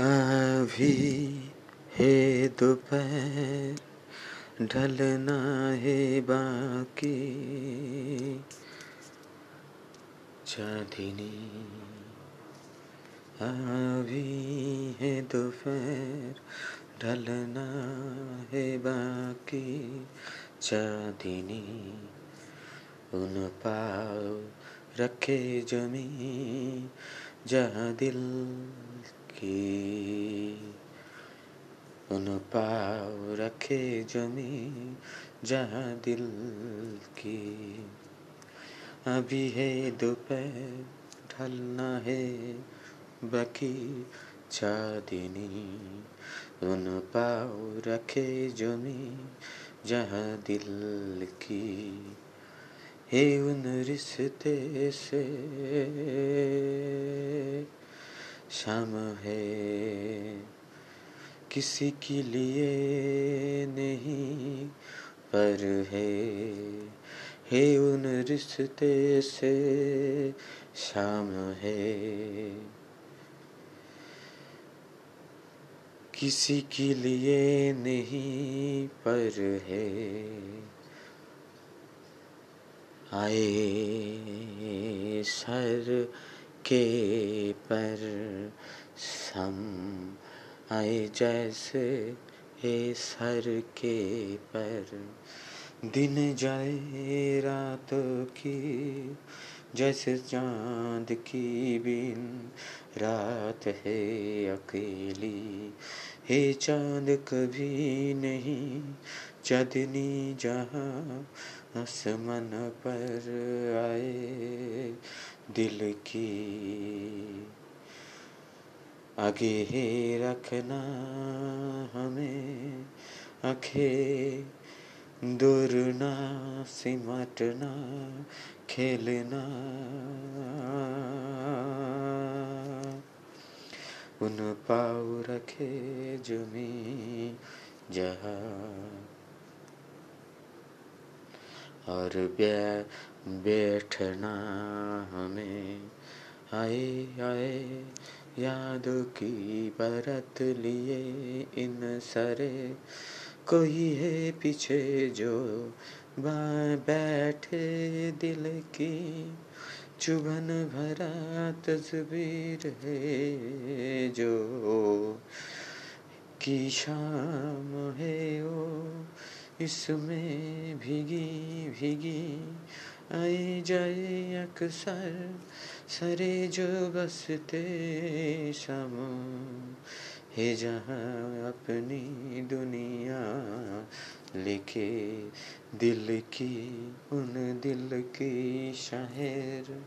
अभी है दोपहर, ढलना है बाकी। चांदनी अभी है दोपहर, ढलना है बाकी। चांदनी उन पाव रखे जमी, जहाँ दिल उन पाव रखे जमी जहाँ दिल की। अभी है दोपहर, ढलना है बाकी चांदनी उन पाव रखे जमी जहाँ दिल की। है उन रिश्ते से शाम है। किसी के लिए नहीं, पर है। है उन रिश्ते से शाम है। किसी के लिए नहीं, पर है। आए सर के पर सम आए जैसे ए सर के पर। दिन जाए रात की जैसे चाँद की बिन। रात है अकेली, हे चाँद कभी नहीं। चदनी जहाँ आसमान पर आए दिल की। आगे ही रखना हमें, आँखें दूर ना सिमटना, खेलना। उन पाव रखे जमी जहाँ और बैठना हमें। आए आए, यादों की बरत लिए इन सरे। कोई है पीछे जो बैठे दिल की। चुभन भरा तस्वीर है जो की शाम है वो इसमें भीगी भीगी आए जाए अक्सर, सरे जो बसते सम है जहाँ अपनी दुनिया लिखे, दिल की उन दिल की शहर।